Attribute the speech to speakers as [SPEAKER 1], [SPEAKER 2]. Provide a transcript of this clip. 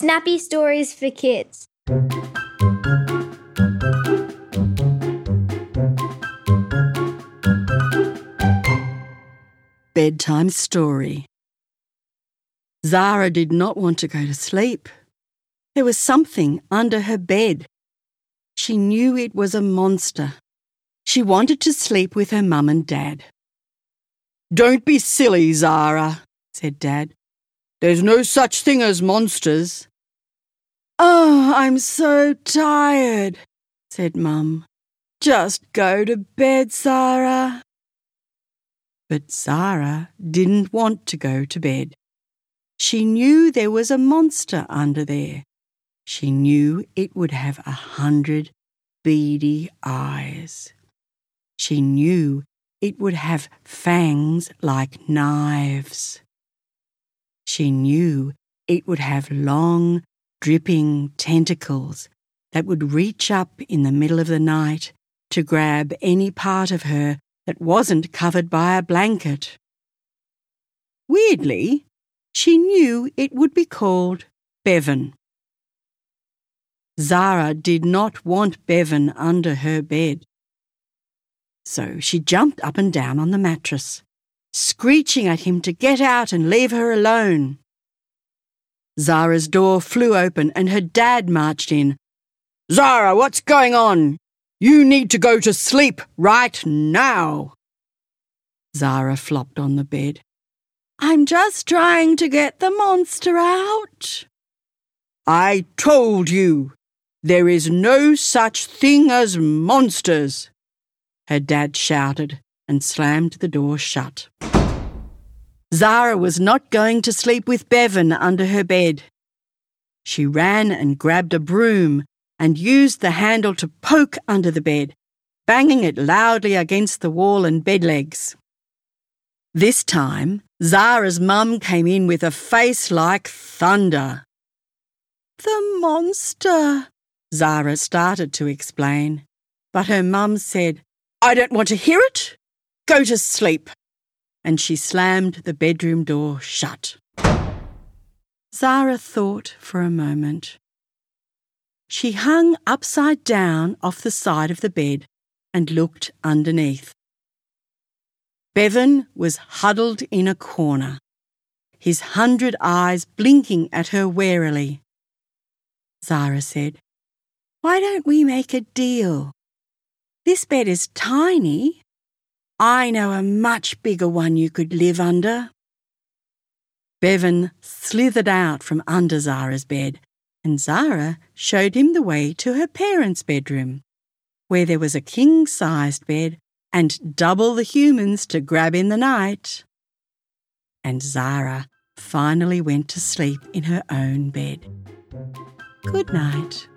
[SPEAKER 1] Snappy Stories for Kids.
[SPEAKER 2] Bedtime Story Zara did not want to go to sleep. There was something under her bed. She knew it was a monster. She wanted to sleep with her mum and dad. Don't be silly, Zara, said Dad. There's no such thing as monsters. Oh, I'm so tired, said Mum. Just go to bed, Zara. But Zara didn't want to go to bed. She knew there was a monster under there. She knew it would have a hundred beady eyes. She knew it would have fangs like knives. She knew it would have long, dripping tentacles that would reach up in the middle of the night to grab any part of her that wasn't covered by a blanket. Weirdly, she knew it would be called Bevan. Zara did not want Bevan under her bed. So she jumped up and down on the mattress, screeching at him to get out and leave her alone. Zara's door flew open and her dad marched in. Zara, what's going on? You need to go to sleep right now. Zara flopped on the bed. I'm just trying to get the monster out. I told you, there is no such thing as monsters, her dad shouted and slammed the door shut. Zara was not going to sleep with Bevan under her bed. She ran and grabbed a broom and used the handle to poke under the bed, banging it loudly against the wall and bed legs. This time, Zara's mum came in with a face like thunder. The monster, Zara started to explain, but her mum said, I don't want to hear it. Go to sleep and she slammed the bedroom door shut. Zara thought for a moment. She hung upside down off the side of the bed and looked underneath. Bevan was huddled in a corner, his hundred eyes blinking at her warily. Zara said, Why don't we make a deal? This bed is tiny I know a much bigger one you could live under. Bevan slithered out from under Zara's bed, and Zara showed him the way to her parents' bedroom, where there was a king sized bed and double the humans to grab in the night. And Zara finally went to sleep in her own bed. Good night.